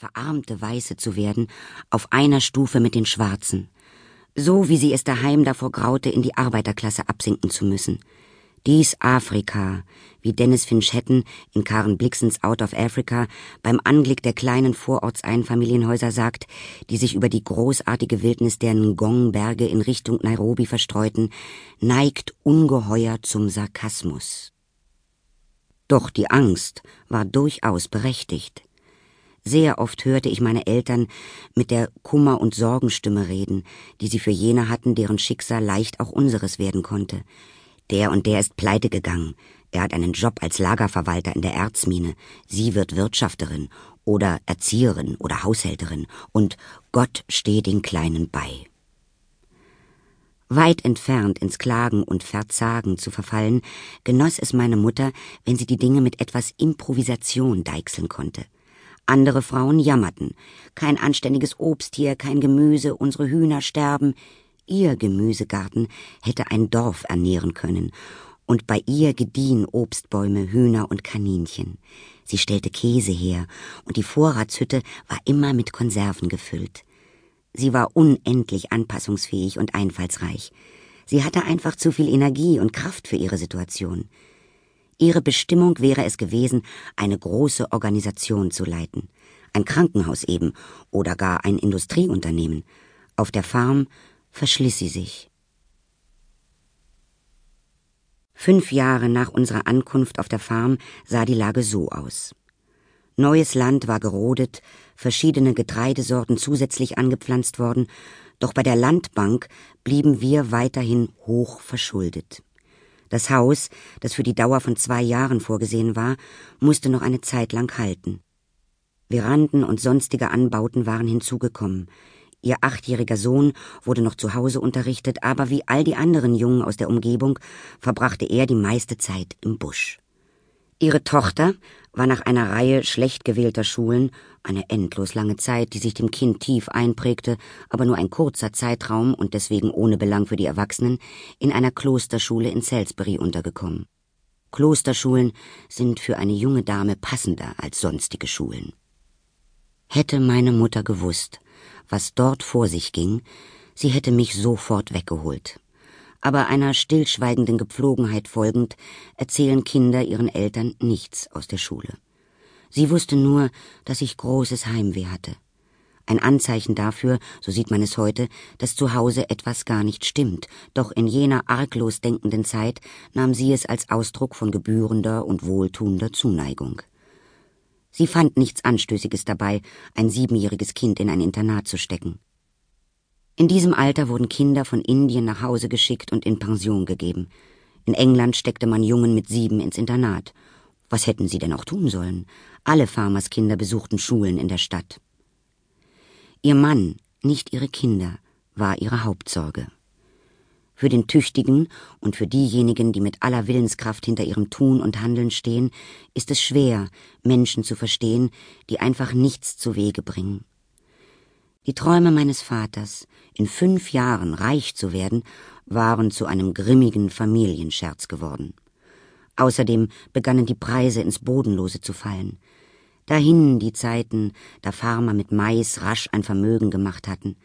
verarmte Weiße zu werden, auf einer Stufe mit den Schwarzen, so wie sie es daheim davor graute, in die Arbeiterklasse absinken zu müssen. Dies Afrika, wie Dennis Finch Hatton in Karen Blixens Out of Africa beim Anblick der kleinen Vorortseinfamilienhäuser sagt, die sich über die großartige Wildnis der Ngong-Berge in Richtung Nairobi verstreuten, neigt ungeheuer zum Sarkasmus. Doch die Angst war durchaus berechtigt. Sehr oft hörte ich meine Eltern mit der Kummer- und Sorgenstimme reden, die sie für jene hatten, deren Schicksal leicht auch unseres werden konnte. Der und der ist pleite gegangen. Er hat einen Job als Lagerverwalter in der Erzmine. Sie wird Wirtschafterin oder Erzieherin oder Haushälterin und Gott stehe den Kleinen bei. Weit entfernt ins Klagen und Verzagen zu verfallen, genoss es meine Mutter, wenn sie die Dinge mit etwas Improvisation deichseln konnte. Andere Frauen jammerten. Kein anständiges Obst hier, kein Gemüse, unsere Hühner sterben. Ihr Gemüsegarten hätte ein Dorf ernähren können, und bei ihr gediehen Obstbäume, Hühner und Kaninchen. Sie stellte Käse her, und die Vorratshütte war immer mit Konserven gefüllt. Sie war unendlich anpassungsfähig und einfallsreich. Sie hatte einfach zu viel Energie und Kraft für ihre Situation. Ihre Bestimmung wäre es gewesen, eine große Organisation zu leiten. Ein Krankenhaus eben oder gar ein Industrieunternehmen. Auf der Farm verschliss sie sich. Fünf Jahre nach unserer Ankunft auf der Farm sah die Lage so aus. Neues Land war gerodet, verschiedene Getreidesorten zusätzlich angepflanzt worden, doch bei der Landbank blieben wir weiterhin hoch verschuldet. Das Haus, das für die Dauer von zwei Jahren vorgesehen war, musste noch eine Zeit lang halten. Veranden und sonstige Anbauten waren hinzugekommen, Ihr achtjähriger Sohn wurde noch zu Hause unterrichtet, aber wie all die anderen Jungen aus der Umgebung verbrachte er die meiste Zeit im Busch. Ihre Tochter war nach einer Reihe schlecht gewählter Schulen, eine endlos lange Zeit, die sich dem Kind tief einprägte, aber nur ein kurzer Zeitraum und deswegen ohne Belang für die Erwachsenen, in einer Klosterschule in Salisbury untergekommen. Klosterschulen sind für eine junge Dame passender als sonstige Schulen. Hätte meine Mutter gewusst, was dort vor sich ging, sie hätte mich sofort weggeholt. Aber einer stillschweigenden Gepflogenheit folgend erzählen Kinder ihren Eltern nichts aus der Schule. Sie wusste nur, dass ich großes Heimweh hatte. Ein Anzeichen dafür, so sieht man es heute, dass zu Hause etwas gar nicht stimmt, doch in jener arglos denkenden Zeit nahm sie es als Ausdruck von gebührender und wohltuender Zuneigung. Sie fand nichts Anstößiges dabei, ein siebenjähriges Kind in ein Internat zu stecken. In diesem Alter wurden Kinder von Indien nach Hause geschickt und in Pension gegeben. In England steckte man Jungen mit sieben ins Internat. Was hätten sie denn auch tun sollen? Alle Farmerskinder besuchten Schulen in der Stadt. Ihr Mann, nicht ihre Kinder, war ihre Hauptsorge. Für den Tüchtigen und für diejenigen, die mit aller Willenskraft hinter ihrem Tun und Handeln stehen, ist es schwer, Menschen zu verstehen, die einfach nichts zu Wege bringen. Die Träume meines Vaters, in fünf Jahren reich zu werden, waren zu einem grimmigen Familienscherz geworden. Außerdem begannen die Preise ins Bodenlose zu fallen. Dahin die Zeiten, da Farmer mit Mais rasch ein Vermögen gemacht hatten.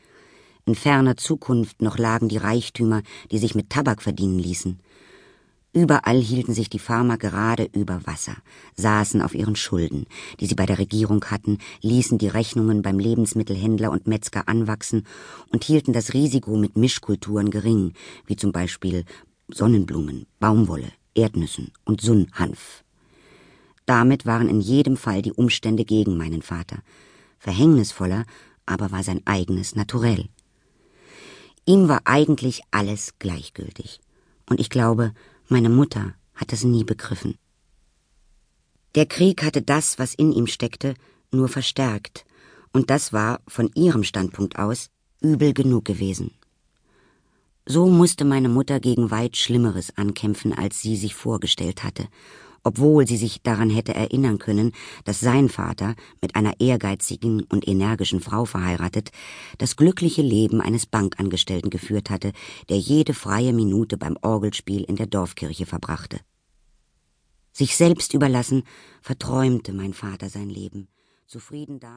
In ferner Zukunft noch lagen die Reichtümer, die sich mit Tabak verdienen ließen. Überall hielten sich die Farmer gerade über Wasser, saßen auf ihren Schulden, die sie bei der Regierung hatten, ließen die Rechnungen beim Lebensmittelhändler und Metzger anwachsen und hielten das Risiko mit Mischkulturen gering, wie zum Beispiel Sonnenblumen, Baumwolle, Erdnüssen und Sunnhanf. Damit waren in jedem Fall die Umstände gegen meinen Vater. Verhängnisvoller aber war sein eigenes Naturell. Ihm war eigentlich alles gleichgültig. Und ich glaube, meine Mutter hat es nie begriffen. Der Krieg hatte das, was in ihm steckte, nur verstärkt, und das war von ihrem Standpunkt aus übel genug gewesen. So musste meine Mutter gegen weit Schlimmeres ankämpfen, als sie sich vorgestellt hatte, obwohl sie sich daran hätte erinnern können, dass sein Vater, mit einer ehrgeizigen und energischen Frau verheiratet, das glückliche Leben eines Bankangestellten geführt hatte, der jede freie Minute beim Orgelspiel in der Dorfkirche verbrachte. Sich selbst überlassen, verträumte mein Vater sein Leben, zufrieden damit